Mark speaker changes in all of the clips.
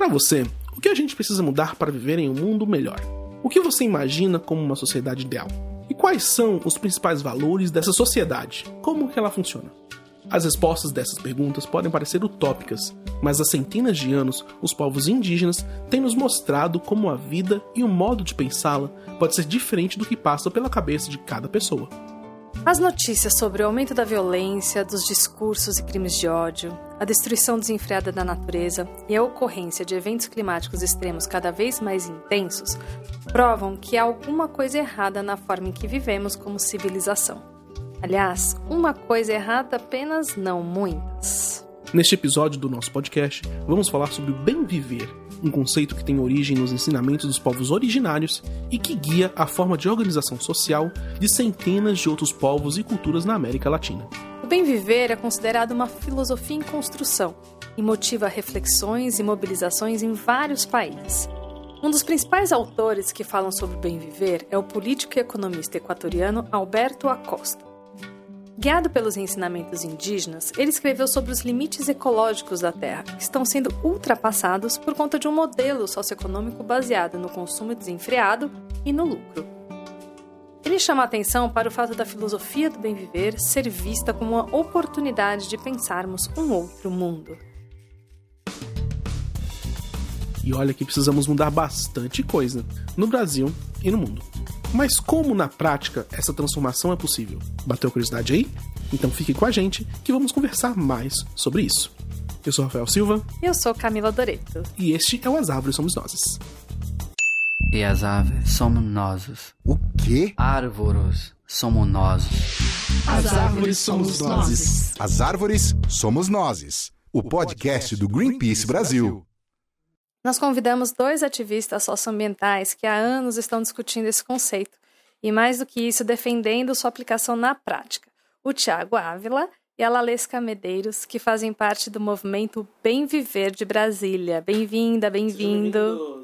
Speaker 1: Para você, o que a gente precisa mudar para viver em um mundo melhor? O que você imagina como uma sociedade ideal? E quais são os principais valores dessa sociedade? Como que ela funciona? As respostas dessas perguntas podem parecer utópicas, mas há centenas de anos os povos indígenas têm nos mostrado como a vida e o modo de pensá-la pode ser diferente do que passa pela cabeça de cada pessoa.
Speaker 2: As notícias sobre o aumento da violência, dos discursos e crimes de ódio, a destruição desenfreada da natureza e a ocorrência de eventos climáticos extremos cada vez mais intensos provam que há alguma coisa errada na forma em que vivemos como civilização. Aliás, uma coisa errada apenas, não muitas.
Speaker 1: Neste episódio do nosso podcast, vamos falar sobre o bem viver, um conceito que tem origem nos ensinamentos dos povos originários e que guia a forma de organização social de centenas de outros povos e culturas na América Latina.
Speaker 2: O bem viver é considerado uma filosofia em construção e motiva reflexões e mobilizações em vários países. Um dos principais autores que falam sobre o bem viver é o político e economista equatoriano Alberto Acosta. Guiado pelos ensinamentos indígenas, ele escreveu sobre os limites ecológicos da Terra, que estão sendo ultrapassados por conta de um modelo socioeconômico baseado no consumo desenfreado e no lucro. Ele chama atenção para o fato da filosofia do bem viver ser vista como uma oportunidade de pensarmos um outro mundo.
Speaker 1: E olha que precisamos mudar bastante coisa no Brasil e no mundo. Mas como na prática essa transformação é possível? Bateu curiosidade aí? Então fique com a gente que vamos conversar mais sobre isso. Eu sou Rafael Silva.
Speaker 2: Eu sou Camila Doreto.
Speaker 1: E este é o As Árvores Somos Nós.
Speaker 3: E as árvores somos nós.
Speaker 4: O quê?
Speaker 3: Árvores somos nós.
Speaker 5: As árvores somos nós.
Speaker 4: As árvores somos nós. O podcast do Greenpeace Brasil.
Speaker 2: Nós convidamos dois ativistas socioambientais que há anos estão discutindo esse conceito e, mais do que isso, defendendo sua aplicação na prática. O Tiago Ávila e a Lalesca Medeiros, que fazem parte do movimento Bem Viver de Brasília. Bem-vinda, bem-vindo.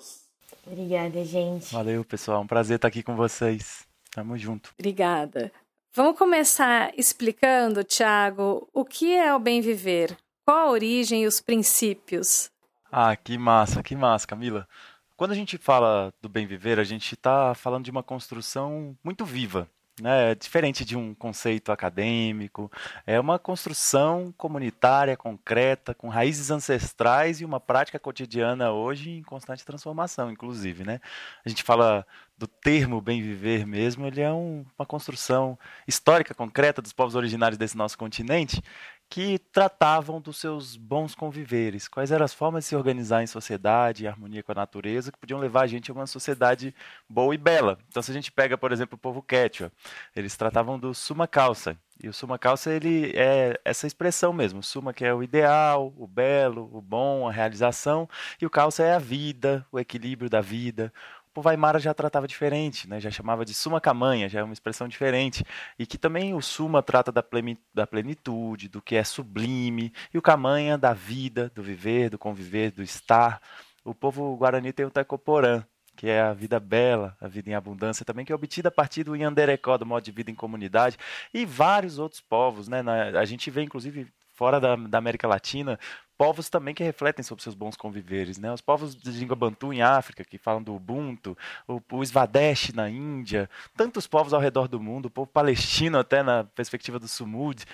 Speaker 6: Obrigada, gente.
Speaker 7: Valeu, pessoal. Um prazer estar aqui com vocês. Tamo junto.
Speaker 2: Obrigada. Vamos começar explicando, Tiago, o que é o bem viver? Qual a origem e os princípios?
Speaker 7: Ah, que massa, que massa, Camila. Quando a gente fala do bem viver, a gente está falando de uma construção muito viva, né? É diferente de um conceito acadêmico, é uma construção comunitária, concreta, com raízes ancestrais e uma prática cotidiana hoje em constante transformação, inclusive, né? A gente fala do termo bem viver mesmo, ele é um, uma construção histórica, concreta dos povos originários desse nosso continente, que tratavam dos seus bons conviveres, quais eram as formas de se organizar em sociedade, em harmonia com a natureza, que podiam levar a gente a uma sociedade boa e bela. Então, se a gente pega, por exemplo, o povo Quechua, eles tratavam do suma calça, e o suma calça ele é essa expressão mesmo, suma que é o ideal, o belo, o bom, a realização, e o calça é a vida, o equilíbrio da vida, povo Aymara já tratava diferente, né? já chamava de suma camanha, já é uma expressão diferente. E que também o suma trata da plenitude, do que é sublime, e o camanha da vida, do viver, do conviver, do estar. O povo guarani tem o taicoporã, que é a vida bela, a vida em abundância também, que é obtida a partir do Yanderecó, do modo de vida em comunidade, e vários outros povos. Né? A gente vê, inclusive, fora da, da América Latina, povos também que refletem sobre seus bons conviveres, né? Os povos de língua bantu em África, que falam do Ubuntu, o, o Swadesh na Índia, tantos povos ao redor do mundo, o povo palestino até na perspectiva do Sumud,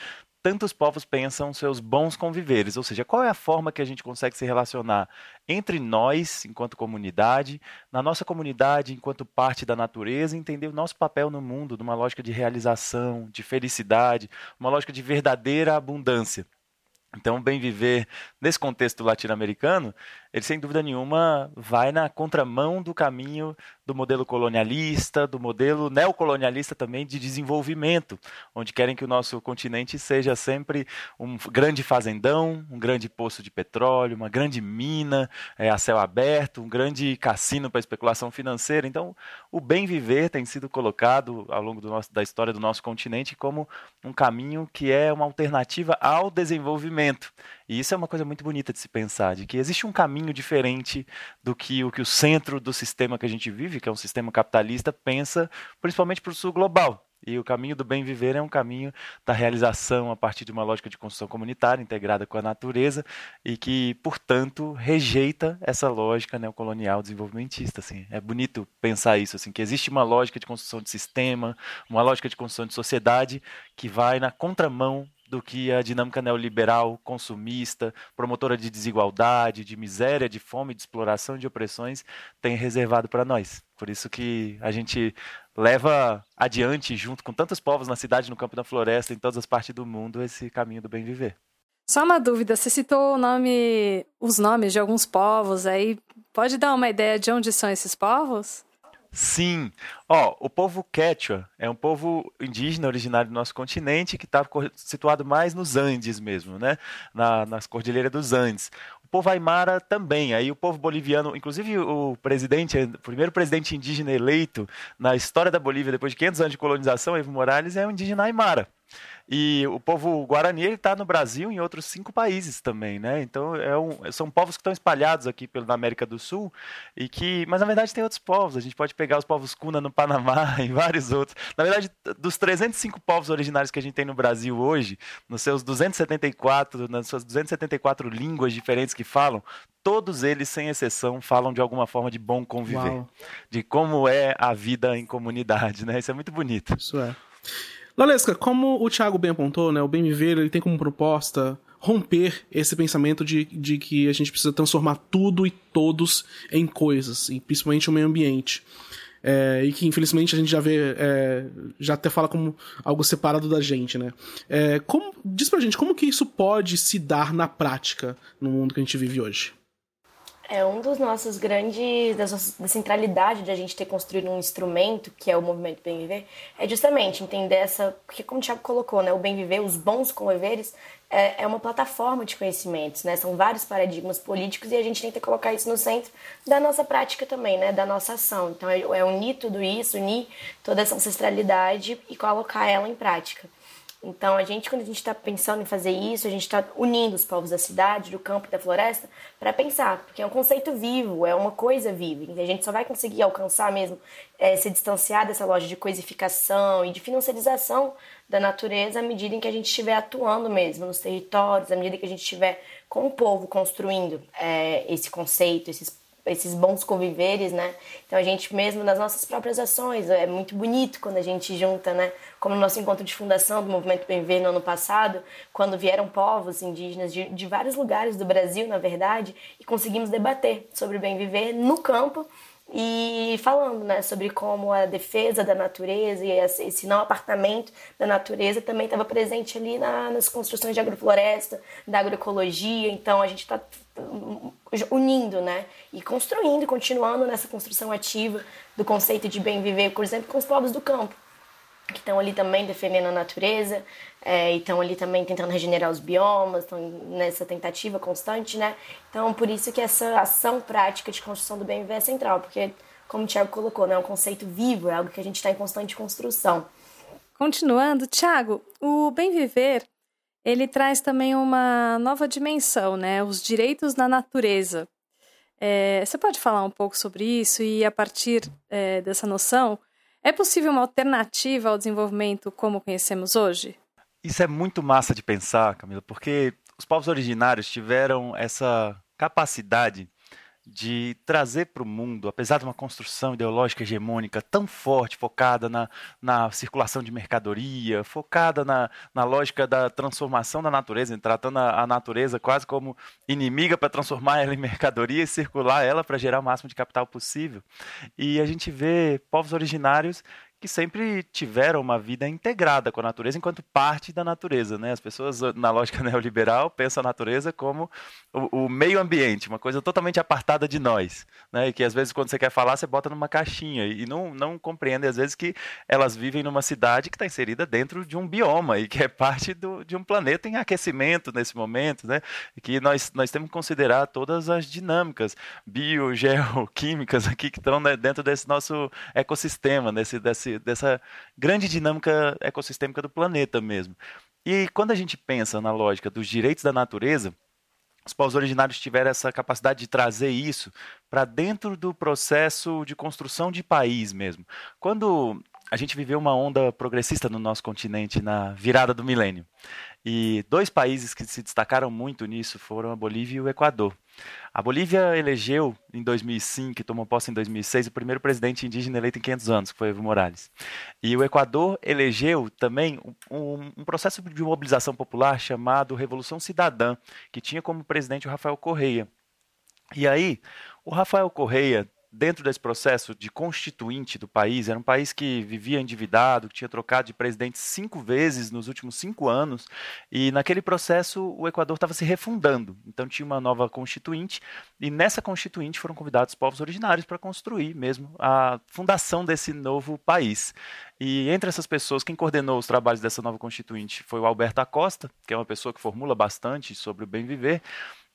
Speaker 7: tantos povos pensam seus bons conviveres, ou seja, qual é a forma que a gente consegue se relacionar entre nós, enquanto comunidade, na nossa comunidade, enquanto parte da natureza, entender o nosso papel no mundo, numa lógica de realização, de felicidade, uma lógica de verdadeira abundância. Então, bem viver nesse contexto latino-americano, ele sem dúvida nenhuma vai na contramão do caminho do modelo colonialista, do modelo neocolonialista também de desenvolvimento, onde querem que o nosso continente seja sempre um grande fazendão, um grande poço de petróleo, uma grande mina é, a céu aberto, um grande cassino para especulação financeira. Então, o bem viver tem sido colocado ao longo nosso, da história do nosso continente como um caminho que é uma alternativa ao desenvolvimento. E isso é uma coisa muito bonita de se pensar, de que existe um caminho diferente do que o que o centro do sistema que a gente vive, que é um sistema capitalista, pensa, principalmente para o sul global. E o caminho do bem viver é um caminho da realização a partir de uma lógica de construção comunitária integrada com a natureza e que, portanto, rejeita essa lógica neocolonial desenvolvimentista. Assim. É bonito pensar isso, assim, que existe uma lógica de construção de sistema, uma lógica de construção de sociedade que vai na contramão do que a dinâmica neoliberal, consumista, promotora de desigualdade, de miséria, de fome, de exploração, de opressões, tem reservado para nós. Por isso que a gente leva adiante, junto com tantos povos na cidade, no campo da floresta, em todas as partes do mundo, esse caminho do bem viver.
Speaker 2: Só uma dúvida, você citou nome, os nomes de alguns povos aí, pode dar uma ideia de onde são esses povos?
Speaker 7: Sim. Ó, o povo Quechua é um povo indígena originário do nosso continente que está situado mais nos Andes mesmo, né? Na, nas cordilheiras dos Andes. O povo Aymara também. Aí o povo boliviano, inclusive o presidente, o primeiro presidente indígena eleito na história da Bolívia depois de 500 anos de colonização, Evo Morales, é um indígena Aymara. E o povo guarani está no Brasil e em outros cinco países também, né? Então é um, são povos que estão espalhados aqui pela América do Sul e que, mas na verdade tem outros povos. A gente pode pegar os povos Kuna no Panamá e vários outros. Na verdade, dos 305 povos originários que a gente tem no Brasil hoje, nos seus 274, nas suas 274 línguas diferentes que falam, todos eles, sem exceção, falam de alguma forma de bom conviver, Uau. de como é a vida em comunidade, né? Isso é muito bonito.
Speaker 1: Isso é. Lalesca, como o Thiago bem apontou, né, o Bem Viver ele tem como proposta romper esse pensamento de, de que a gente precisa transformar tudo e todos em coisas, e principalmente o meio ambiente. É, e que infelizmente a gente já vê, é, já até fala como algo separado da gente, né? É, como, diz pra gente como que isso pode se dar na prática no mundo que a gente vive hoje.
Speaker 6: É um dos nossos grandes, da, da centralidade de a gente ter construído um instrumento, que é o movimento Bem Viver, é justamente entender essa, porque como o Thiago colocou, né, o Bem Viver, os bons conviveres, é, é uma plataforma de conhecimentos, né, são vários paradigmas políticos e a gente tenta colocar isso no centro da nossa prática também, né, da nossa ação. Então é, é unir tudo isso, unir toda essa ancestralidade e colocar ela em prática. Então, a gente, quando a gente está pensando em fazer isso, a gente está unindo os povos da cidade, do campo e da floresta para pensar, porque é um conceito vivo, é uma coisa viva. A gente só vai conseguir alcançar mesmo, é, se distanciar dessa loja de coisificação e de financiarização da natureza à medida em que a gente estiver atuando mesmo nos territórios, à medida que a gente estiver com o povo construindo é, esse conceito, esses esses bons conviveres, né? Então a gente mesmo nas nossas próprias ações, é muito bonito quando a gente junta, né? Como no nosso encontro de fundação do Movimento Bem Ver no ano passado, quando vieram povos indígenas de, de vários lugares do Brasil, na verdade, e conseguimos debater sobre o bem viver no campo e falando né, sobre como a defesa da natureza e esse não apartamento da natureza também estava presente ali na, nas construções de agrofloresta, da agroecologia. Então a gente está unindo, né? E construindo, continuando nessa construção ativa do conceito de bem viver, por exemplo, com os povos do campo, que estão ali também defendendo a natureza, é, e estão ali também tentando regenerar os biomas, estão nessa tentativa constante, né? Então, por isso que essa ação prática de construção do bem viver é central, porque, como o Tiago colocou, né, é um conceito vivo, é algo que a gente está em constante construção.
Speaker 2: Continuando, Tiago, o bem viver ele traz também uma nova dimensão, né? Os direitos da natureza. É, você pode falar um pouco sobre isso e, a partir é, dessa noção, é possível uma alternativa ao desenvolvimento como conhecemos hoje?
Speaker 7: Isso é muito massa de pensar, Camila, porque os povos originários tiveram essa capacidade de trazer para o mundo, apesar de uma construção ideológica hegemônica tão forte, focada na, na circulação de mercadoria, focada na, na lógica da transformação da natureza, tratando a, a natureza quase como inimiga para transformar ela em mercadoria e circular ela para gerar o máximo de capital possível. E a gente vê povos originários que sempre tiveram uma vida integrada com a natureza enquanto parte da natureza. Né? As pessoas, na lógica neoliberal, pensam a natureza como o, o meio ambiente, uma coisa totalmente apartada de nós. Né? E que às vezes, quando você quer falar, você bota numa caixinha e não, não compreende, às vezes, que elas vivem numa cidade que está inserida dentro de um bioma e que é parte do, de um planeta em aquecimento nesse momento. Né? E que nós, nós temos que considerar todas as dinâmicas bio, geoquímicas aqui que estão né, dentro desse nosso ecossistema, desse, desse dessa grande dinâmica ecossistêmica do planeta mesmo. E quando a gente pensa na lógica dos direitos da natureza, os povos originários tiveram essa capacidade de trazer isso para dentro do processo de construção de país mesmo. Quando a gente viveu uma onda progressista no nosso continente na virada do milênio. E dois países que se destacaram muito nisso foram a Bolívia e o Equador. A Bolívia elegeu em 2005 e tomou posse em 2006 o primeiro presidente indígena eleito em 500 anos, que foi Evo Morales. E o Equador elegeu também um, um processo de mobilização popular chamado Revolução Cidadã, que tinha como presidente o Rafael Correia. E aí, o Rafael Correia dentro desse processo de constituinte do país, era um país que vivia endividado, que tinha trocado de presidente cinco vezes nos últimos cinco anos, e naquele processo o Equador estava se refundando. Então tinha uma nova constituinte, e nessa constituinte foram convidados povos originários para construir mesmo a fundação desse novo país. E entre essas pessoas, quem coordenou os trabalhos dessa nova constituinte foi o Alberto Acosta, que é uma pessoa que formula bastante sobre o bem viver.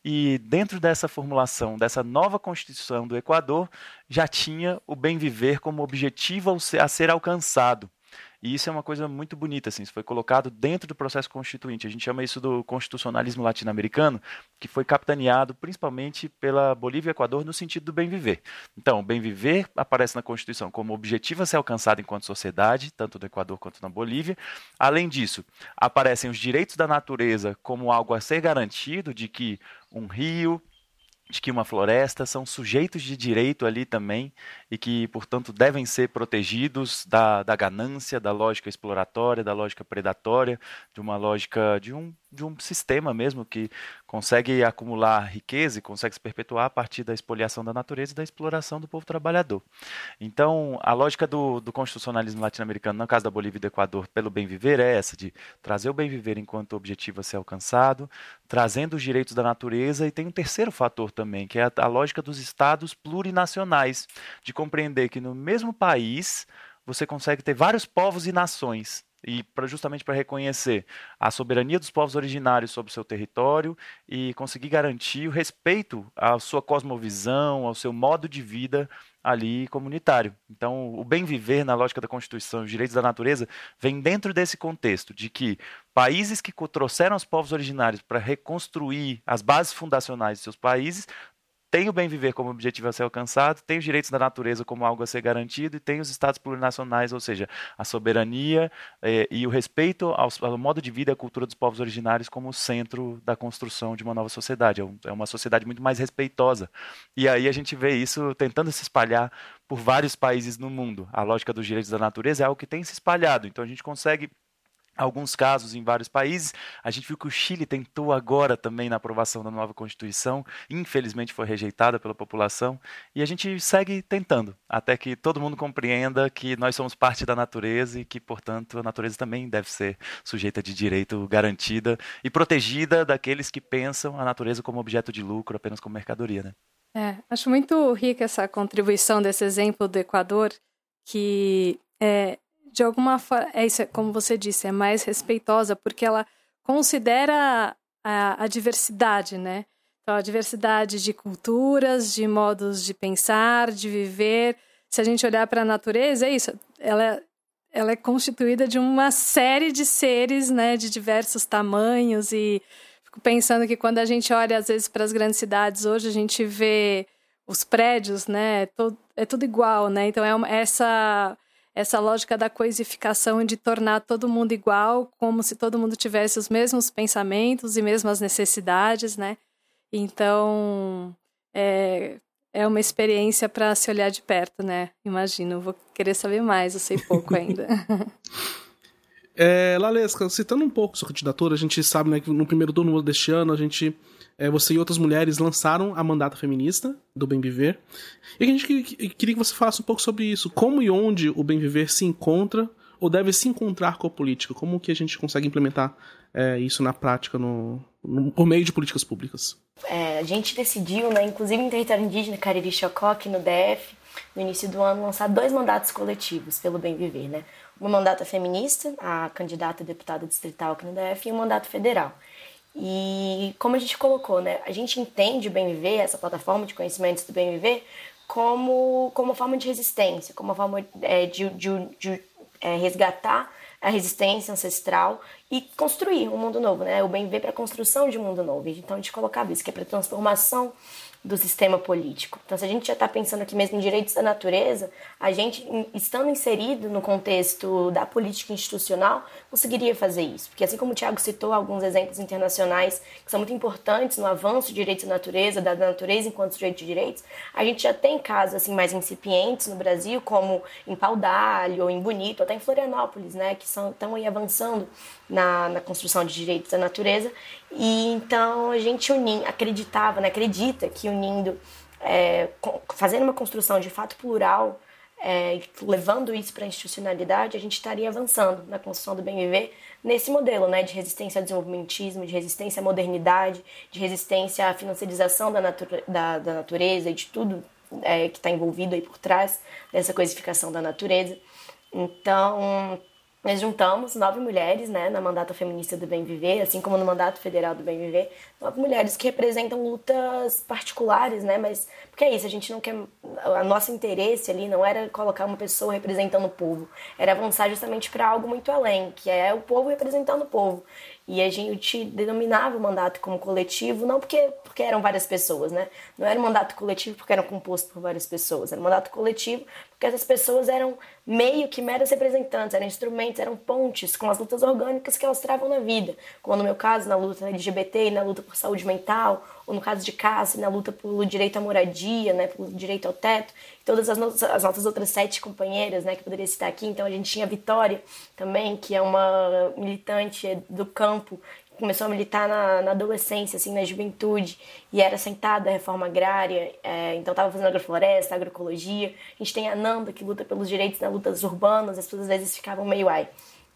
Speaker 7: E dentro dessa formulação, dessa nova Constituição do Equador, já tinha o bem viver como objetivo a ser alcançado. E isso é uma coisa muito bonita, assim, isso foi colocado dentro do processo constituinte. A gente chama isso do constitucionalismo latino-americano, que foi capitaneado principalmente pela Bolívia e Equador no sentido do bem viver. Então, o bem viver aparece na Constituição como objetivo a ser alcançado enquanto sociedade, tanto no Equador quanto na Bolívia. Além disso, aparecem os direitos da natureza como algo a ser garantido, de que um rio, de que uma floresta são sujeitos de direito ali também e que, portanto, devem ser protegidos da, da ganância, da lógica exploratória, da lógica predatória, de uma lógica de um de um sistema mesmo que consegue acumular riqueza e consegue se perpetuar a partir da expoliação da natureza e da exploração do povo trabalhador. Então, a lógica do, do constitucionalismo latino-americano, no caso da Bolívia e do Equador, pelo bem viver, é essa, de trazer o bem viver enquanto objetivo a ser alcançado, trazendo os direitos da natureza, e tem um terceiro fator também, que é a, a lógica dos estados plurinacionais, de compreender que no mesmo país você consegue ter vários povos e nações e pra, justamente para reconhecer a soberania dos povos originários sobre o seu território e conseguir garantir o respeito à sua cosmovisão, ao seu modo de vida ali comunitário. Então, o bem viver na lógica da Constituição, os direitos da natureza, vem dentro desse contexto de que países que trouxeram os povos originários para reconstruir as bases fundacionais de seus países tem o bem viver como objetivo a ser alcançado, tem os direitos da natureza como algo a ser garantido e tem os estados plurinacionais, ou seja, a soberania eh, e o respeito ao, ao, modo de vida e à cultura dos povos originários como centro da construção de uma nova sociedade. É, é uma sociedade muito mais respeitosa. E aí a gente vê isso tentando se espalhar por vários países no mundo. A lógica dos direitos da natureza é algo que tem se espalhado. Então a gente consegue alguns casos em vários países. A gente viu que o Chile tentou agora também na aprovação da nova Constituição, infelizmente foi rejeitada pela população, e a gente segue tentando, até que todo mundo compreenda que nós somos parte da natureza e que, portanto, a natureza também deve ser sujeita de direito garantida e protegida daqueles que pensam a natureza como objeto de lucro, apenas como mercadoria, né?
Speaker 2: É, acho muito rica essa contribuição desse exemplo do Equador, que é, de alguma forma, é isso, como você disse, é mais respeitosa, porque ela considera a, a diversidade, né? Então, a diversidade de culturas, de modos de pensar, de viver. Se a gente olhar para a natureza, é isso. Ela, ela é constituída de uma série de seres, né, de diversos tamanhos e fico pensando que quando a gente olha às vezes para as grandes cidades hoje, a gente vê os prédios, né, é, todo, é tudo igual, né? Então é uma, essa essa lógica da coisificação de tornar todo mundo igual, como se todo mundo tivesse os mesmos pensamentos e mesmas necessidades, né? Então, é, é uma experiência para se olhar de perto, né? Imagino, vou querer saber mais, eu sei pouco ainda.
Speaker 1: é, Lalesca, citando um pouco sua candidatura, a gente sabe né, que no primeiro turno deste ano a gente é, você e outras mulheres lançaram a mandata feminista do Bem Viver. E a gente queria que você falasse um pouco sobre isso. Como e onde o Bem Viver se encontra ou deve se encontrar com a política? Como que a gente consegue implementar é, isso na prática no, no, por meio de políticas públicas?
Speaker 6: É, a gente decidiu, né, inclusive em território indígena, Cariri Chocó, aqui no DF, no início do ano, lançar dois mandatos coletivos pelo Bem Viver. Né? Uma mandata feminista, a candidata a deputada distrital aqui no DF, e um mandato federal. E como a gente colocou, né, a gente entende o Bem Viver, essa plataforma de conhecimentos do Bem Viver, como, como forma de resistência, como uma forma é, de, de, de é, resgatar a resistência ancestral e construir um mundo novo, né? O bem viver para a construção de um mundo novo. Então a gente colocava isso, que é para transformação do sistema político. Então, se a gente já está pensando aqui mesmo em direitos da natureza, a gente, estando inserido no contexto da política institucional, conseguiria fazer isso. Porque, assim como o Tiago citou alguns exemplos internacionais que são muito importantes no avanço de direitos da natureza, da natureza enquanto sujeito de direitos, a gente já tem casos assim, mais incipientes no Brasil, como em Paudalho, ou em Bonito, até em Florianópolis, né, que estão aí avançando na, na construção de direitos da natureza. E então a gente uni, acreditava, né, acredita que unindo, é, fazendo uma construção de fato plural, é, levando isso para a institucionalidade, a gente estaria avançando na construção do bem viver nesse modelo né, de resistência ao desenvolvimentismo, de resistência à modernidade, de resistência à financiarização da, da, da natureza e de tudo é, que está envolvido aí por trás dessa coisificação da natureza. Então, nós juntamos nove mulheres né, na mandata feminista do Bem Viver, assim como no mandato federal do Bem Viver, nove mulheres que representam lutas particulares, né? Mas porque é isso, a gente não quer. O nosso interesse ali não era colocar uma pessoa representando o povo, era avançar justamente para algo muito além, que é o povo representando o povo. E a gente denominava o mandato como coletivo, não porque, porque eram várias pessoas, né? Não era um mandato coletivo porque eram composto por várias pessoas, era um mandato coletivo porque essas pessoas eram meio que meros representantes, eram instrumentos, eram pontes com as lutas orgânicas que elas travam na vida. Como no meu caso, na luta LGBT e na luta por saúde mental, ou no caso de Cassi, na luta pelo direito à moradia, né, pelo direito ao teto, e todas as, nossas, as nossas outras sete companheiras, né, que poderia citar aqui. Então a gente tinha a Vitória também, que é uma militante do campo, começou a militar na, na, adolescência, assim, na juventude, e era sentada a reforma agrária, é, então estava fazendo agrofloresta, agroecologia. A gente tem a Nanda, que luta pelos direitos nas lutas urbanas, as pessoas às vezes ficavam meio, ai,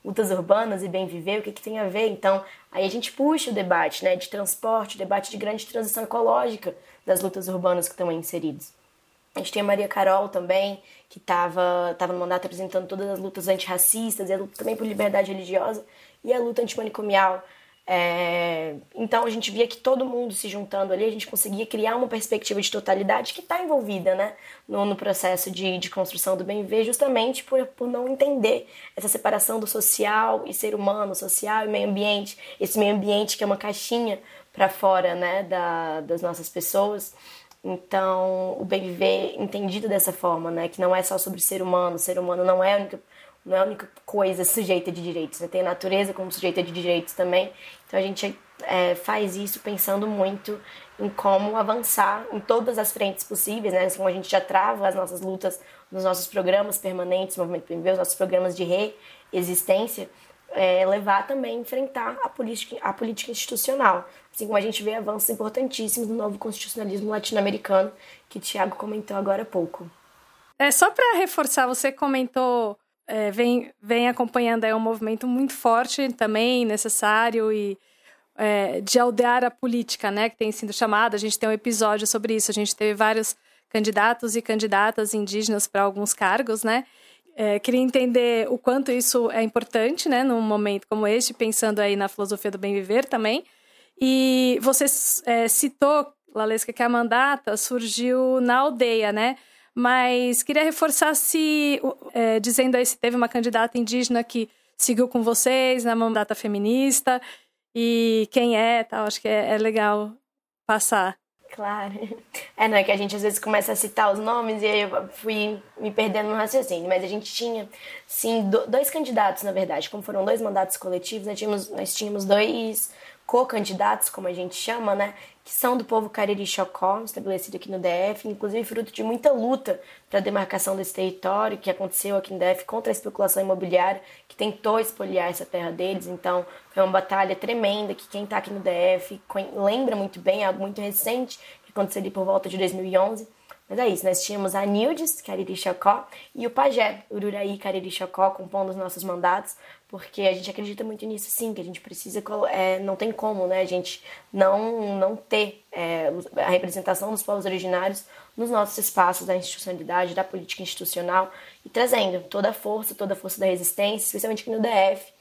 Speaker 6: lutas urbanas e bem viver, o que, que tem a ver? Então, aí a gente puxa o debate né, de transporte, debate de grande transição ecológica das lutas urbanas que estão aí inseridos. A gente tem a Maria Carol também, que estava tava no mandato apresentando todas as lutas antirracistas e a luta também por liberdade religiosa e a luta antimanicomial. É, então a gente via que todo mundo se juntando ali, a gente conseguia criar uma perspectiva de totalidade que está envolvida né, no, no processo de, de, construção do bem viver, justamente por, por não entender essa separação do social e ser humano, social e meio ambiente, esse meio ambiente que é uma caixinha para fora né, da, das nossas pessoas. Então, o bem viver entendido dessa forma, né, que não é só sobre ser humano, ser humano não é a única não é a única coisa sujeita de direitos, né? tem a natureza como sujeita de direitos também. Então a gente é, faz isso pensando muito em como avançar em todas as frentes possíveis, né? Como a gente já trava as nossas lutas nos nossos programas permanentes, Movimento PMB, os nossos programas de reexistência, é, levar também a enfrentar a política, a política institucional. Assim como a gente vê avanços importantíssimos no novo constitucionalismo latino-americano, que o Tiago comentou agora há pouco.
Speaker 2: É, só para reforçar, você comentou é, vem, vem acompanhando é um movimento muito forte também, necessário e é, de aldear a política, né, que tem sido chamada. A gente tem um episódio sobre isso. A gente teve vários candidatos e candidatas indígenas para alguns cargos, né? É, queria entender o quanto isso é importante, né, num momento como este, pensando aí na filosofia do bem viver também. E você é, citou, Lalesca, que a mandata surgiu na aldeia, né? Mas queria reforçar se, é, dizendo aí se teve uma candidata indígena que seguiu com vocês na mandata feminista e quem é, tal. Acho que é, é legal passar.
Speaker 6: Claro. É, não é que a gente às vezes começa a citar os nomes e aí eu fui me perdendo no raciocínio, mas a gente tinha, sim, dois candidatos, na verdade. Como foram dois mandatos coletivos, nós tínhamos, nós tínhamos dois co-candidatos, como a gente chama, né, que são do povo Cariri Chocó, estabelecido aqui no DF, inclusive fruto de muita luta para a demarcação desse território que aconteceu aqui no DF contra a especulação imobiliária, que tentou espoliar essa terra deles. Então, foi uma batalha tremenda que quem está aqui no DF lembra muito bem, é algo muito recente que aconteceu ali por volta de 2011. Mas é isso, nós tínhamos a Nildes, Cariri Chocó, e o Pajé, Ururaí Cariri Chocó, compondo os nossos mandatos, porque a gente acredita muito nisso sim, que a gente precisa, é, não tem como, né, a gente não, não ter é, a representação dos povos originários nos nossos espaços da institucionalidade, da política institucional, e trazendo toda a força, toda a força da resistência, especialmente aqui no DF,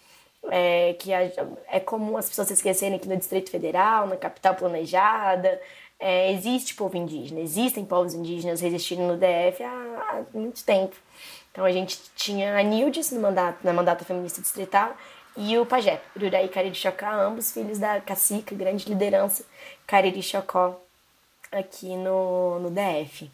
Speaker 6: é, que é comum as pessoas se esquecerem que no Distrito Federal, na capital planejada, é, existe povo indígena, existem povos indígenas resistindo no DF há, há muito tempo. Então a gente tinha a Nildes no mandato, na mandata feminista distrital e o pajé, Ururaí Cariri Chocó, ambos filhos da cacica, grande liderança Cariri Chocó aqui no, no DF.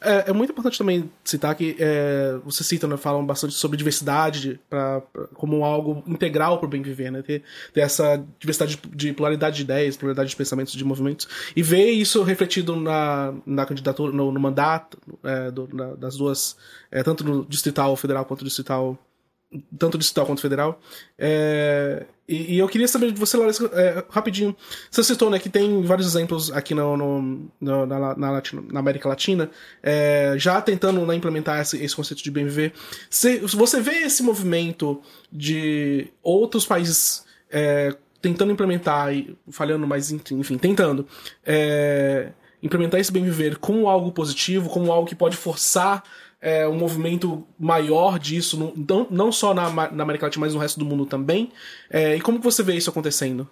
Speaker 1: É, é, muito importante também citar que é, você cita, né, falam bastante sobre diversidade pra, pra como algo integral para o bem viver, né? Ter, ter essa diversidade de, de pluralidade de ideias, pluralidade de pensamentos, de movimentos, e ver isso refletido na, na candidatura, no, no mandato é, do, na, das duas, é, tanto no distrital federal quanto no distrital tanto distrital quanto federal. É, e, e, eu queria saber de você, Larissa, é, rapidinho. Você citou né, que tem vários exemplos aqui no, no, no na, na, Latino, na, América Latina, é, já tentando né, implementar esse, esse, conceito de bem viver. Se, você vê esse movimento de outros países é, tentando implementar, e falhando, mas enfim, tentando é, implementar esse bem viver como algo positivo, como algo que pode forçar é, um movimento maior disso, no, não, não só na, na, América Latina, mas no resto do mundo também. É, e como você vê isso acontecendo?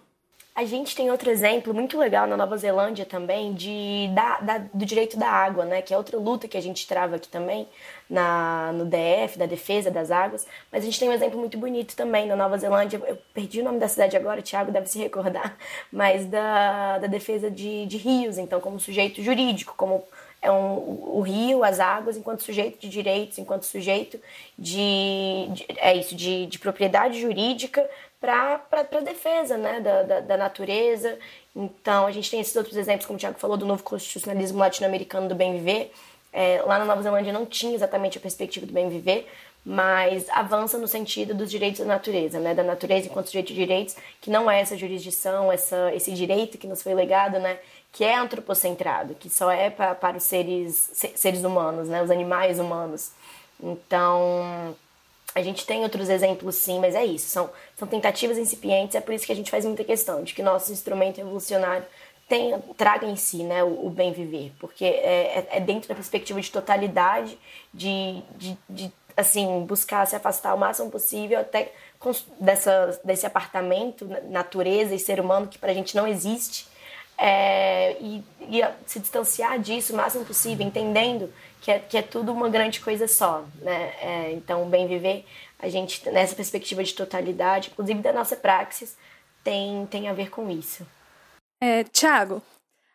Speaker 6: A gente tem outro exemplo muito legal na Nova Zelândia também de, da, da, do direito da água, né? Que é outra luta que a gente trava aqui também na, no DF, da defesa das águas. Mas a gente tem um exemplo muito bonito também na Nova Zelândia. Eu perdi o nome da cidade agora, o Thiago deve se recordar, mas da, da defesa de, de rios, então como sujeito jurídico, como é um, o rio, as águas, enquanto sujeito de direitos, enquanto sujeito de, de é isso, de, de propriedade jurídica para defesa né, da, da, da, natureza. Então, a gente tem esses outros exemplos, como o Tiago falou, do novo constitucionalismo latino-americano do bem viver. É, lá na Nova Zelândia não tinha exatamente a perspectiva do bem viver, mas avança no sentido dos direitos da natureza, né? Da natureza enquanto sujeito de direitos, que não é essa jurisdição, essa, esse direito que nos foi legado, né? Que é antropocentrado, que só é para, para os seres, seres humanos, né, os animais humanos. Então, a gente tem outros exemplos sim, mas é isso, são, são tentativas incipientes, é por isso que a gente faz muita questão de que nosso instrumento evolucionário tenha, traga em si né, o, o bem viver, porque é, é, é, dentro da perspectiva de totalidade, de, de, de assim, buscar se afastar o máximo possível até dessa, desse apartamento, natureza e ser humano que para a gente não existe, é, e, e, se distanciar disso o máximo possível, entendendo que é, que é tudo uma grande coisa só. Né? É, então, o bem viver, a gente, nessa perspectiva de totalidade, inclusive da nossa praxis, tem, tem a ver com isso.
Speaker 2: É, Tiago,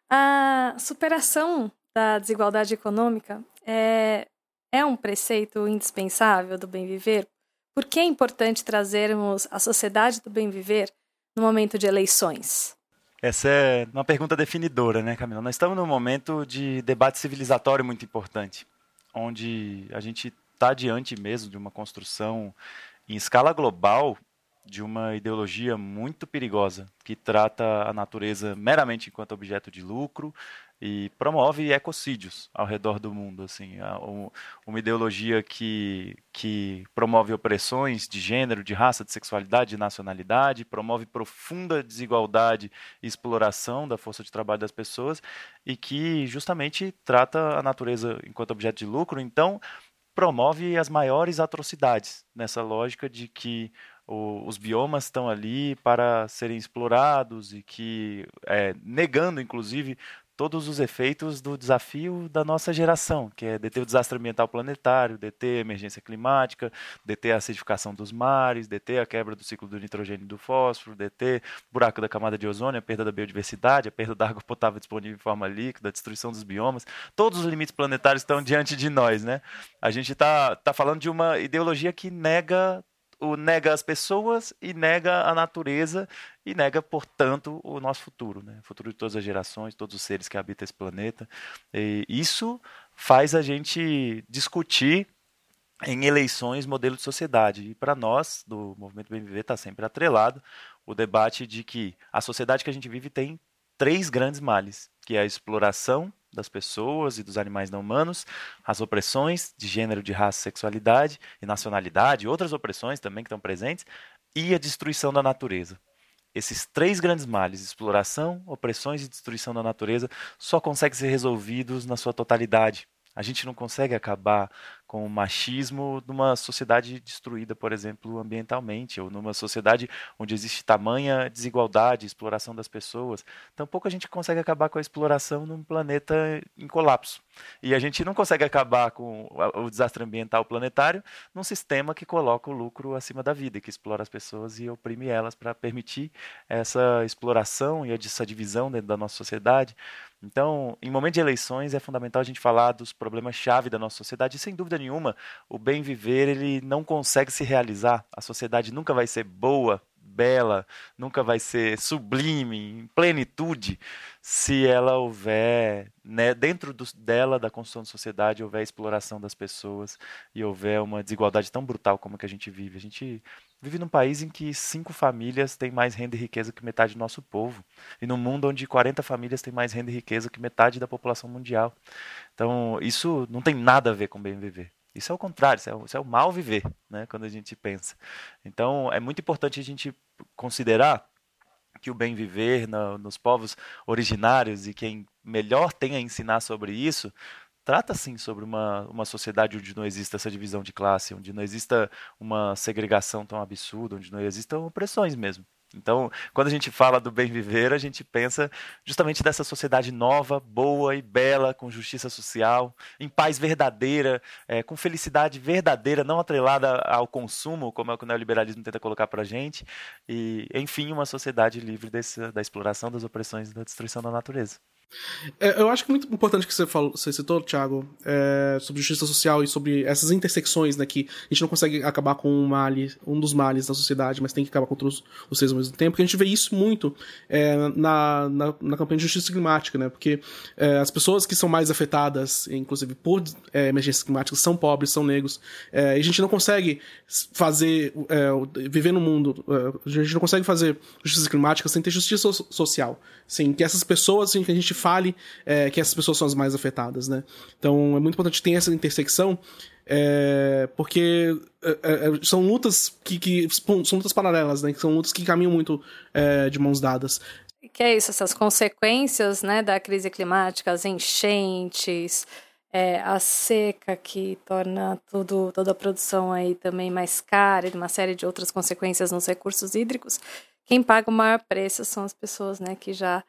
Speaker 2: a superação da desigualdade econômica é, é um preceito indispensável do bem viver? Por que é importante trazermos a sociedade do bem viver no momento de eleições?
Speaker 7: Essa é uma pergunta definidora, né, Camila? Nós estamos num momento de debate civilizatório muito importante, onde a gente está diante mesmo de uma construção em escala global de uma ideologia muito perigosa que trata a natureza meramente enquanto objeto de lucro e promove ecocídios ao redor do mundo, assim, uma ideologia que, que promove opressões de gênero, de raça, de sexualidade, de nacionalidade, promove profunda desigualdade e exploração da força de trabalho das pessoas e que justamente trata a natureza enquanto objeto de lucro, então promove as maiores atrocidades nessa lógica de que os biomas estão ali para serem explorados e que, é, negando inclusive todos os efeitos do desafio da nossa geração, que é deter o desastre ambiental planetário, deter a emergência climática, deter a acidificação dos mares, deter a quebra do ciclo do nitrogênio e do fósforo, deter o buraco da camada de ozônio, a perda da biodiversidade, a perda da água potável disponível em forma líquida, a destruição dos biomas. Todos os limites planetários estão diante de nós, né? A gente está tá falando de uma ideologia que nega o nega as pessoas e nega a natureza e nega, portanto, o nosso futuro, né? o futuro de todas as gerações, todos os seres que habitam esse planeta. E isso faz a gente discutir em eleições modelo de sociedade. E para nós, do Movimento Bem Viver, está sempre atrelado o debate de que a sociedade que a gente vive tem três grandes males, que é a exploração, das pessoas e dos animais não humanos, as opressões de gênero, de raça, sexualidade e nacionalidade, outras opressões também que estão presentes, e a destruição da natureza. Esses três grandes males, exploração, opressões e destruição da natureza, só conseguem ser resolvidos na sua totalidade. A gente não consegue acabar com o machismo numa sociedade destruída, por exemplo, ambientalmente, ou numa sociedade onde existe tamanha desigualdade, exploração das pessoas. Tampouco a gente consegue acabar com a exploração num planeta em colapso. E a gente não consegue acabar com o desastre ambiental planetário num sistema que coloca o lucro acima da vida, que explora as pessoas e oprime elas para permitir essa exploração e essa divisão dentro da nossa sociedade. Então, em momento de eleições, é fundamental a gente falar dos problemas-chave da nossa sociedade. E, sem dúvida nenhuma, o bem viver ele não consegue se realizar. A sociedade nunca vai ser boa, bela, nunca vai ser sublime, em plenitude, se ela houver, né, dentro do, dela, da construção da sociedade, houver exploração das pessoas e houver uma desigualdade tão brutal como a que a gente vive. A gente vive num país em que cinco famílias têm mais renda e riqueza que metade do nosso povo. E num mundo onde 40 famílias têm mais renda e riqueza que metade da população mundial. Então, isso não tem nada a ver com bem viver. Isso é o contrário, isso é o, isso é o mal viver, né, quando a gente pensa. Então, é muito importante a gente considerar que o bem viver no, nos povos originários e quem melhor tem a ensinar sobre isso trata sim sobre uma, uma sociedade onde não exista essa divisão de classe, onde não exista uma segregação tão absurda, onde não existam opressões mesmo. Então, quando a gente fala do bem viver, a gente pensa justamente dessa sociedade nova, boa e bela, com justiça social, em paz verdadeira, é, com felicidade verdadeira, não atrelada ao consumo, como é o que o neoliberalismo tenta colocar para a gente, e, enfim, uma sociedade livre desse, da exploração, das opressões e da destruição da natureza.
Speaker 1: É, eu acho que é muito importante que você, falou, você citou, Thiago, é, sobre justiça social e sobre essas intersecções, né, que a gente não consegue acabar com um, male, um dos males da sociedade, mas tem que acabar com os, os seres ao mesmo tempo, porque a gente vê isso muito é, na, na, na, campanha de justiça climática, né, porque é, as pessoas que são mais afetadas, inclusive por é, emergências climáticas, são pobres, são negros, é, e a gente não consegue fazer, viver no mundo, a gente não consegue fazer justiça climática sem ter justiça social, sem que essas pessoas, sem que a gente fale é, que essas pessoas são as mais afetadas, né? Então é muito importante ter essa intersecção, é, porque é, é, é são lutas que, que, são lutas paralelas, né? Que são lutas que caminham muito é, de mãos dadas.
Speaker 2: Que é isso, essas consequências, né, da crise climática, as enchentes, é, a seca que torna tudo, toda a produção aí também mais cara e uma série de outras consequências nos recursos hídricos. Quem paga o maior preço são as pessoas, né, que já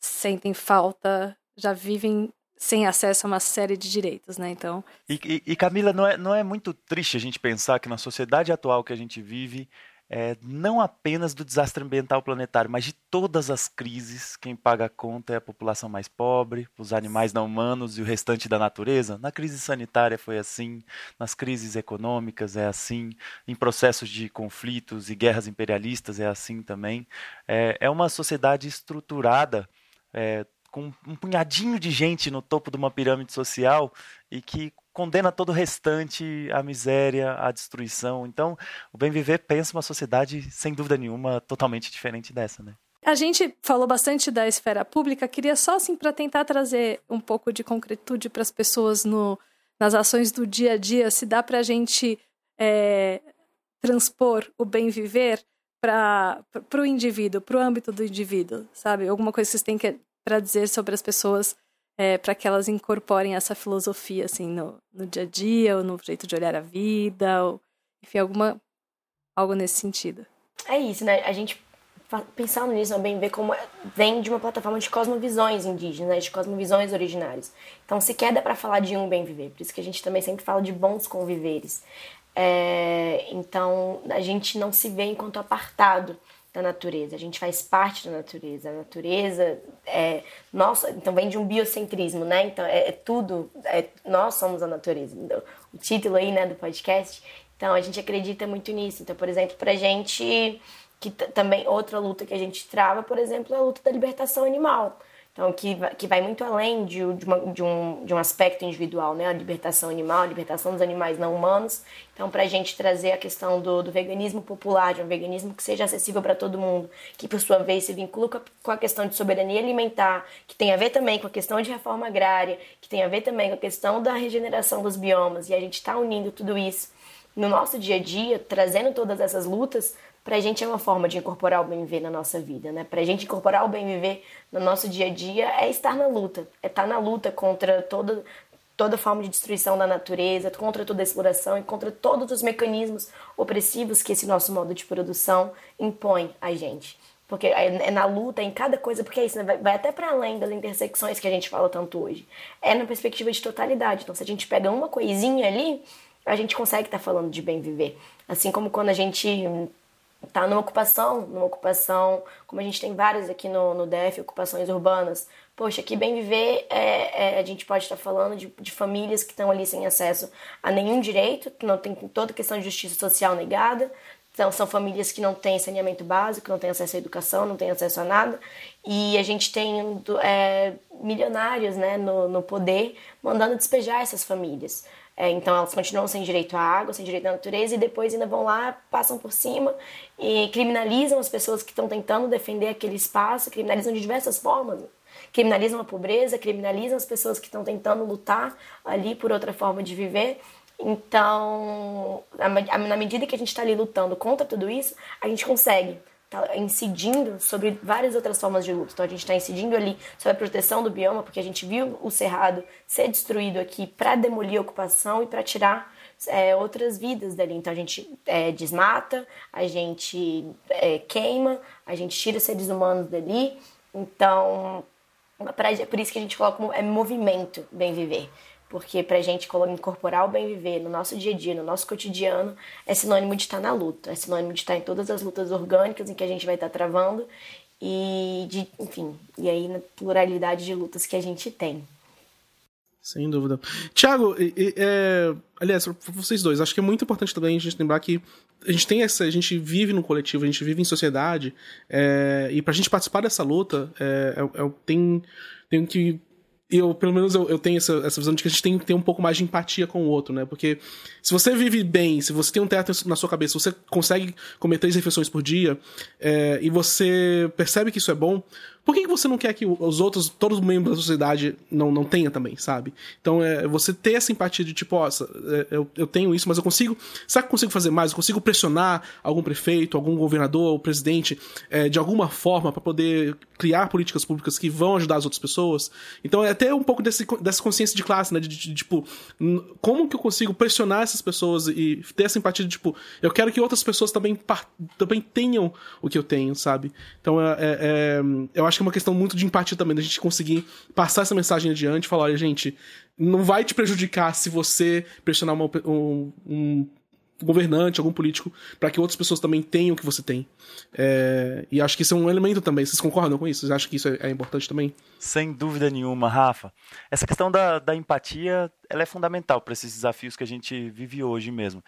Speaker 2: sentem falta, já vivem sem acesso a uma série de direitos, né? Então.
Speaker 7: E, e, e, Camila, não é, não é muito triste a gente pensar que na sociedade atual que a gente vive, é, não apenas do desastre ambiental planetário, mas de todas as crises, quem paga a conta é a população mais pobre, os animais não humanos e o restante da natureza. Na crise sanitária foi assim, nas crises econômicas é assim, em processos de conflitos e guerras imperialistas é assim também. É, é uma sociedade estruturada é, com um punhadinho de gente no topo de uma pirâmide social e que condena todo o restante à miséria, à destruição. Então, o Bem Viver pensa uma sociedade, sem dúvida nenhuma, totalmente diferente dessa, né?
Speaker 2: A gente falou bastante da esfera pública, queria só assim para tentar trazer um pouco de concretude para as pessoas no, nas ações do dia a dia, se dá para a gente é, transpor o bem viver para o indivíduo, para o âmbito do indivíduo, sabe? Alguma coisa que vocês têm para dizer sobre as pessoas é, para que elas incorporem essa filosofia assim no, no dia a dia ou no jeito de olhar a vida ou enfim alguma algo nesse sentido.
Speaker 6: É isso né? A gente pensando nisso também ver como vem de uma plataforma de cosmovisões indígenas de cosmovisões originárias. Então sequer dá para falar de um bem viver. Por isso que a gente também sempre fala de bons conviveres é, então a gente não se vê enquanto apartado da natureza, a gente faz parte da natureza, a natureza é nossa, então vem de um biocentrismo, né? Então é, é tudo, é, nós somos a natureza. Então, o título aí, né, do podcast. Então a gente acredita muito nisso. Então, por exemplo, pra gente que também outra luta que a gente trava, por exemplo, é a luta da libertação animal. Então, que, que vai muito além de, de, uma, de, um, de um aspecto individual, né? A libertação animal, a libertação dos animais não humanos. Então, para a gente trazer a questão do, do veganismo popular, de um veganismo que seja acessível para todo mundo, que por sua vez se vincula com a questão de soberania alimentar, que tem a ver também com a questão de reforma agrária, que tem a ver também com a questão da regeneração dos biomas. E a gente está unindo tudo isso no nosso dia a dia, trazendo todas essas lutas para a gente é uma forma de incorporar o bem viver na nossa vida, né? Para a gente incorporar o bem viver no nosso dia a dia é estar na luta, é estar na luta contra todo, toda forma de destruição da natureza, contra toda a exploração e contra todos os mecanismos opressivos que esse nosso modo de produção impõe a gente. Porque é, é na luta, em cada coisa, porque é isso, né? vai, vai, até para além das intersecções que a gente fala tanto hoje. É na perspectiva de totalidade. Então, se a gente pega uma coisinha ali, a gente consegue estar tá falando de bem viver. Assim como quando a gente está numa ocupação, numa ocupação, como a gente tem várias aqui no, no DF, ocupações urbanas. Poxa, que bem viver, é, é, a gente pode estar falando de, de famílias que estão ali sem acesso a nenhum direito, não tem toda questão de justiça social negada, então, são famílias que não têm saneamento básico, não têm acesso à educação, não têm acesso a nada. E a gente tem é, milionários né, no, no poder mandando despejar essas famílias. É, então elas continuam sem direito à água, sem direito à natureza e depois ainda vão lá, passam por cima e criminalizam as pessoas que estão tentando defender aquele espaço, criminalizam de diversas formas. Criminalizam a pobreza, criminalizam as pessoas que estão tentando lutar ali por outra forma de viver. Então, na medida que a gente está ali lutando contra tudo isso, a gente consegue tá incidindo sobre várias outras formas de luta. Então a gente está incidindo ali sobre a proteção do bioma, porque a gente viu o cerrado ser destruído aqui para demolir a ocupação e para tirar é, outras vidas dali. Então a gente é, desmata, a gente é, queima, a gente tira seres humanos dali. Então, pra, por isso que a gente coloca é movimento bem viver porque para a gente incorporar o bem viver no nosso dia a dia, no nosso cotidiano, é sinônimo de estar na luta, é sinônimo de estar em todas as lutas orgânicas em que a gente vai estar travando e de, enfim, e aí na pluralidade de lutas que a gente tem.
Speaker 1: Sem dúvida. Tiago, é, aliás, para vocês dois, acho que é muito importante também a gente lembrar que a gente tem essa, a gente vive no coletivo, a gente vive em sociedade, é, e para a gente participar dessa luta, é, é, é tem, tem que eu, pelo menos, eu, eu tenho essa, essa visão de que a gente tem que ter um pouco mais de empatia com o outro, né? Porque se você vive bem, se você tem um teto na sua cabeça, você consegue comer três refeições por dia, é, e você percebe que isso é bom, por que, que você não quer que os outros, todos os membros da sociedade, não, não tenha também, sabe? Então, é você ter essa empatia de tipo, ó, é, eu, eu tenho isso, mas eu consigo. Será que eu consigo fazer mais? Eu consigo pressionar algum prefeito, algum governador ou presidente é, de alguma forma para poder criar políticas públicas que vão ajudar as outras pessoas? Então, é até um pouco desse, dessa consciência de classe, né? De, de, de tipo, como que eu consigo pressionar essas pessoas e ter essa empatia de tipo, eu quero que outras pessoas também, também tenham o que eu tenho, sabe? Então, é, é, é eu acho acho que é uma questão muito de empatia também, da gente conseguir passar essa mensagem adiante falar, olha, gente, não vai te prejudicar se você pressionar uma, um, um governante, algum político, para que outras pessoas também tenham o que você tem. É, e acho que isso é um elemento também. Vocês concordam com isso? Vocês acham que isso é, é, importante também?
Speaker 7: Sem dúvida nenhuma, Rafa. Essa questão da, da empatia ela é fundamental para esses desafios que a gente vive hoje mesmo.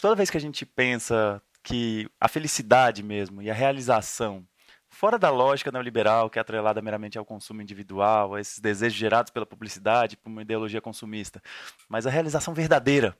Speaker 7: Toda vez que a gente pensa que a felicidade mesmo e a realização fora da lógica neoliberal que é atrelada meramente ao consumo individual, a esses desejos gerados pela publicidade, por uma ideologia consumista. Mas a realização verdadeira,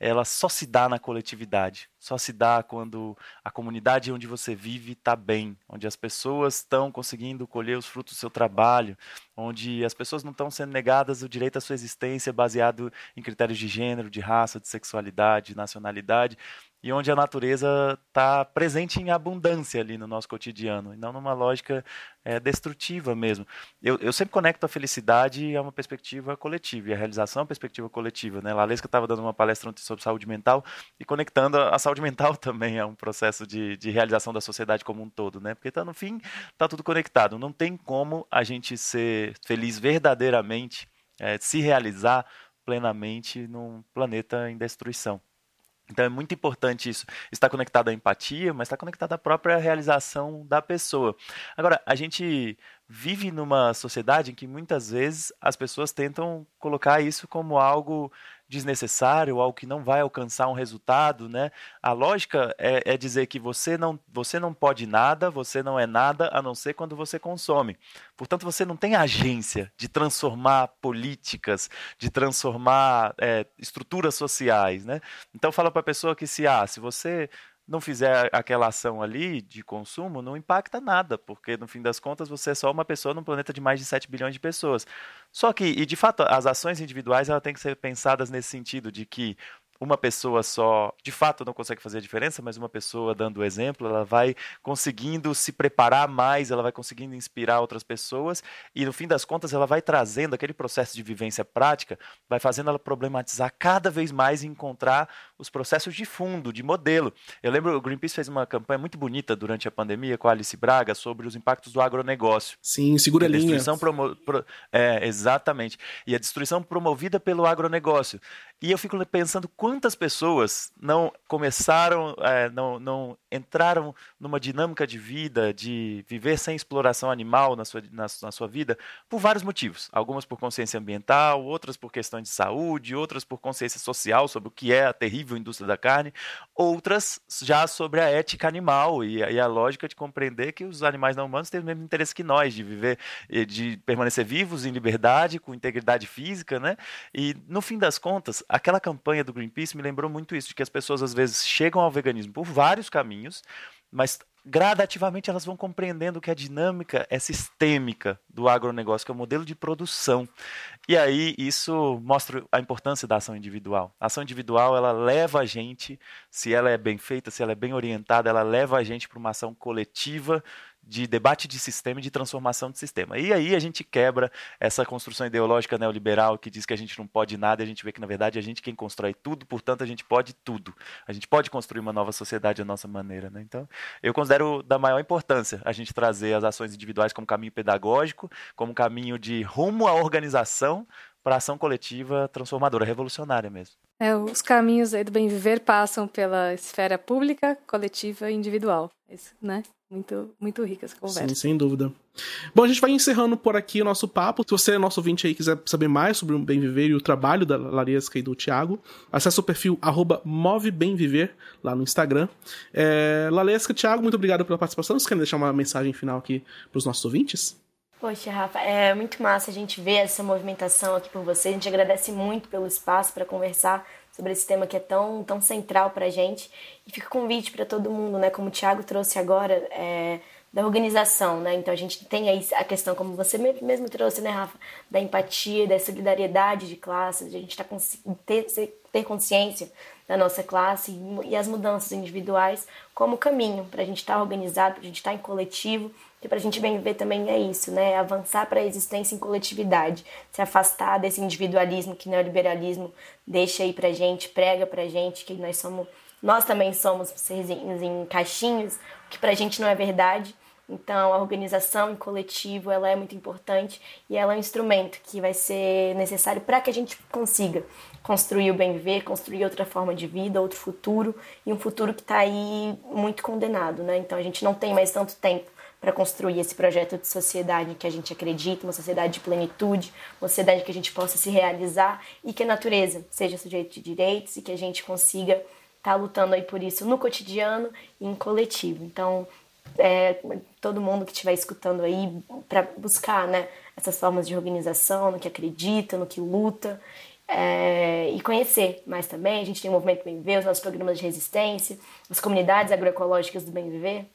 Speaker 7: ela só se dá na coletividade, só se dá quando a comunidade onde você vive está bem, onde as pessoas estão conseguindo colher os frutos do seu trabalho, onde as pessoas não estão sendo negadas o direito à sua existência baseado em critérios de gênero, de raça, de sexualidade, de nacionalidade, e onde a natureza está presente em abundância ali no nosso cotidiano, e não numa lógica é, destrutiva mesmo. Eu, eu, sempre conecto a felicidade a uma perspectiva coletiva, e a realização a uma perspectiva coletiva. Né? Lalesca estava dando uma palestra ontem sobre saúde mental, e conectando a, a saúde mental também a um processo de, de, realização da sociedade como um todo, né? porque tá, no fim está tudo conectado. Não tem como a gente ser feliz verdadeiramente, é, se realizar plenamente num planeta em destruição. Então é muito importante isso. Está conectado à empatia, mas está conectado à própria realização da pessoa. Agora, a gente vive numa sociedade em que muitas vezes as pessoas tentam colocar isso como algo desnecessário, algo que não vai alcançar um resultado, né? A lógica é, é, dizer que você não, você não pode nada, você não é nada a não ser quando você consome. Portanto, você não tem agência de transformar políticas, de transformar é, estruturas sociais, né? Então fala para a pessoa que se ah, se você não fizer aquela ação ali de consumo, não impacta nada, porque no fim das contas você é só uma pessoa num planeta de mais de 7 bilhões de pessoas. Só que, e de fato, as ações individuais ela tem que ser pensadas nesse sentido de que uma pessoa só, de fato, não consegue fazer a diferença, mas uma pessoa dando o exemplo, ela vai conseguindo se preparar mais, ela vai conseguindo inspirar outras pessoas e, no fim das contas, ela vai trazendo aquele processo de vivência prática, vai fazendo ela problematizar cada vez mais e encontrar os processos de fundo, de modelo. Eu lembro, o Greenpeace fez uma campanha muito bonita durante a pandemia com a Alice Braga sobre os impactos do agronegócio.
Speaker 1: Sim, segura a linha.
Speaker 7: Promo... É, exatamente. E a destruição promovida pelo agronegócio. E eu fico pensando quantas pessoas não começaram, é, não, não entraram numa dinâmica de vida, de viver sem exploração animal na sua, na, na, sua vida, por vários motivos. Algumas por consciência ambiental, outras por questões de saúde, outras por consciência social sobre o que é a terrível indústria da carne, outras já sobre a ética animal e, e a lógica de compreender que os animais não humanos têm o mesmo interesse que nós, de viver, de permanecer vivos em liberdade, com integridade física, né? E no fim das contas, aquela campanha do Greenpeace me lembrou muito isso, de que as pessoas às vezes chegam ao veganismo por vários caminhos, mas gradativamente elas vão compreendendo que a dinâmica é sistêmica do agronegócio, que é o modelo de produção. E aí isso mostra a importância da ação individual. A ação individual, ela leva a gente, se ela é bem feita, se ela é bem orientada, ela leva a gente para uma ação coletiva de debate de sistema e de transformação de sistema. E aí a gente quebra essa construção ideológica neoliberal que diz que a gente não pode nada e a gente vê que, na verdade, a gente quem constrói tudo, portanto, a gente pode tudo. A gente pode construir uma nova sociedade à nossa maneira. Né? Então, eu considero da maior importância a gente trazer as ações individuais como caminho pedagógico, como caminho de rumo à organização para ação coletiva transformadora, revolucionária mesmo.
Speaker 2: É, os caminhos do bem viver passam pela esfera pública, coletiva e individual. Isso, né? Muito, muito rica essa conversa.
Speaker 1: Sim, sem dúvida. Bom, a gente vai encerrando por aqui o nosso papo. Se você é nosso ouvinte aí quiser saber mais sobre o Bem Viver e o trabalho da Laresca e do Thiago, acesse o perfil arroba movebemviver lá no Instagram. É, Lalesca, Thiago, muito obrigado pela participação. Você quer deixar uma mensagem final aqui para os nossos ouvintes?
Speaker 6: Poxa, Rafa, é muito massa a gente ver essa movimentação aqui por você. A gente agradece muito pelo espaço para conversar sobre esse tema que é tão, tão central para a gente. E fica o convite para todo mundo, né? Como o Thiago trouxe agora, é, da organização, né? Então a gente tem aí a questão, como você mesmo trouxe, né, Rafa, da empatia, da solidariedade de classes, de a gente tá ter, ter consciência da nossa classe e as mudanças individuais como caminho para a gente estar tá organizado, para a gente estar tá em coletivo que para a gente bem viver também é isso, né? Avançar para a existência em coletividade, se afastar desse individualismo que o neoliberalismo deixa aí para gente, prega para gente que nós somos, nós também somos seres em caixinhos, que para a gente não é verdade. Então, a organização em coletivo ela é muito importante e ela é um instrumento que vai ser necessário para que a gente consiga construir o bem viver, construir outra forma de vida, outro futuro e um futuro que está aí muito condenado, né? Então, a gente não tem mais tanto tempo para construir esse projeto de sociedade que a gente acredita, uma sociedade de plenitude, uma sociedade que a gente possa se realizar e que a natureza seja sujeito de direitos e que a gente consiga estar tá lutando aí por isso no cotidiano e em coletivo. Então, é, todo mundo que estiver escutando aí para buscar né, essas formas de organização, no que acredita, no que luta é, e conhecer mais também. A gente tem o Movimento Bem Viver, os nossos programas de resistência, as comunidades agroecológicas do Bem Viver.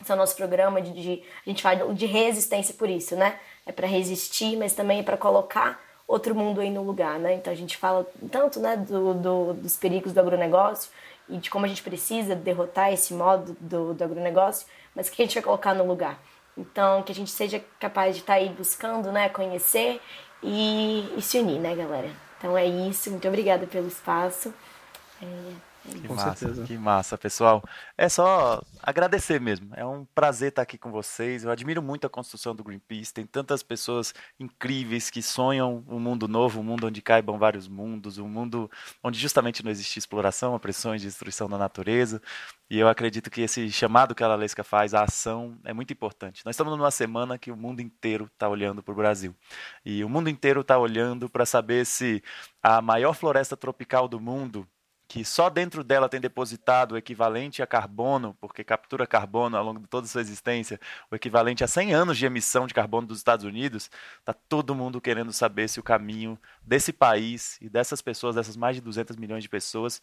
Speaker 6: Esse é o nosso programa de, de a gente fala de resistência por isso, né? É para resistir, mas também é para colocar outro mundo aí no lugar, né? Então a gente fala tanto, né, do, do, dos perigos do agronegócio e de como a gente precisa derrotar esse modo do, do agronegócio, mas o que a gente vai colocar no lugar. Então que a gente seja capaz de estar tá aí buscando, né, conhecer e, e, se unir, né, galera? Então é isso. Muito obrigada pelo espaço. É...
Speaker 7: Que com massa, certeza. que massa, pessoal. É só agradecer mesmo. É um prazer estar aqui com vocês. Eu admiro muito a construção do Greenpeace. Tem tantas pessoas incríveis que sonham um mundo novo, um mundo onde caibam vários mundos, um mundo onde justamente não existe exploração, opressões, destruição da natureza. E eu acredito que esse chamado que a Lalesca faz, a ação, é muito importante. Nós estamos numa semana que o mundo inteiro está olhando para o Brasil. E o mundo inteiro está olhando para saber se a maior floresta tropical do mundo que só dentro dela tem depositado o equivalente a carbono, porque captura carbono ao longo de toda a sua existência, o equivalente a 100 anos de emissão de carbono dos Estados Unidos, está todo mundo querendo saber se o caminho desse país e dessas pessoas, dessas mais de 200 milhões de pessoas,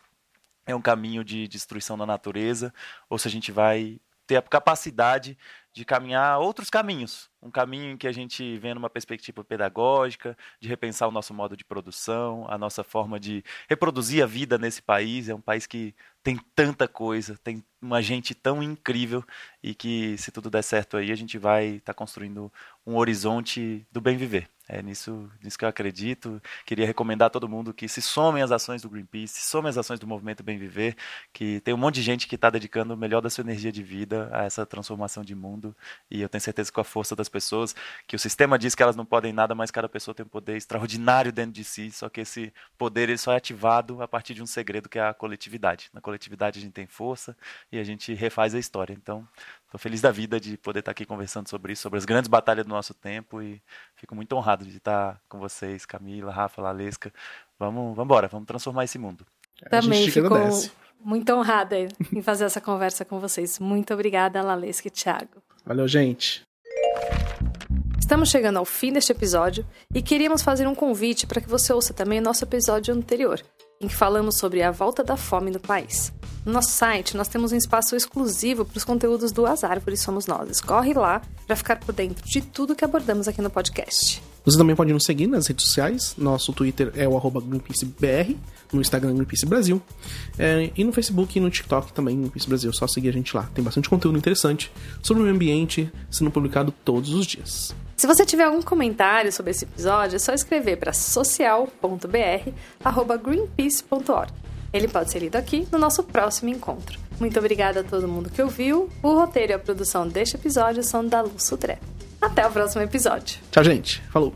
Speaker 7: é um caminho de destruição da natureza ou se a gente vai ter a capacidade de caminhar outros caminhos. Um caminho em que a gente vê numa perspectiva pedagógica, de repensar o nosso modo de produção, a nossa forma de reproduzir a vida nesse país. É um país que tem tanta coisa, tem uma gente tão incrível e que, se tudo der certo aí, a gente vai estar tá construindo um horizonte do bem viver. É nisso, nisso que eu acredito. Queria recomendar a todo mundo que se somem às ações do Greenpeace, se somem às ações do Movimento Bem Viver, que tem um monte de gente que está dedicando o melhor da sua energia de vida a essa transformação de mundo. E eu tenho certeza que com a força das pessoas, que o sistema diz que elas não podem nada, mas cada pessoa tem um poder extraordinário dentro de si, só que esse poder ele só é ativado a partir de um segredo que é a coletividade. Na coletividade a gente tem força e a gente refaz a história. Então, Estou feliz da vida de poder estar aqui conversando sobre isso, sobre as grandes batalhas do nosso tempo e fico muito honrado de estar com vocês, Camila, Rafa, Lalesca. Vamos, vamos embora, vamos transformar esse mundo.
Speaker 2: Também fico muito honrada em fazer essa conversa com vocês. Muito obrigada, Lalesca e Thiago.
Speaker 1: Valeu, gente.
Speaker 2: Estamos chegando ao fim deste episódio e queríamos fazer um convite para que você ouça também o nosso episódio anterior, em que falamos sobre a volta da fome no país. No nosso site, nós temos um espaço exclusivo para os conteúdos do As Árvores Somos Nós. Corre lá para ficar por dentro de tudo que abordamos aqui no podcast.
Speaker 1: Você também pode nos seguir nas redes sociais. Nosso Twitter é o arroba GreenpeaceBR, no Instagram Greenpeace Brasil, é, e no Facebook e no TikTok também Greenpeace Brasil. Só seguir a gente lá. Tem bastante conteúdo interessante sobre o meio ambiente sendo publicado todos os dias.
Speaker 2: Se você tiver algum comentário sobre esse episódio, é só escrever para social.br@greenpeace.org. Ele pode ser lido aqui no nosso próximo encontro. Muito obrigada a todo mundo que ouviu. O roteiro e a produção deste episódio são da Lu Sudré. Até o próximo episódio.
Speaker 1: Tchau, gente. Falou.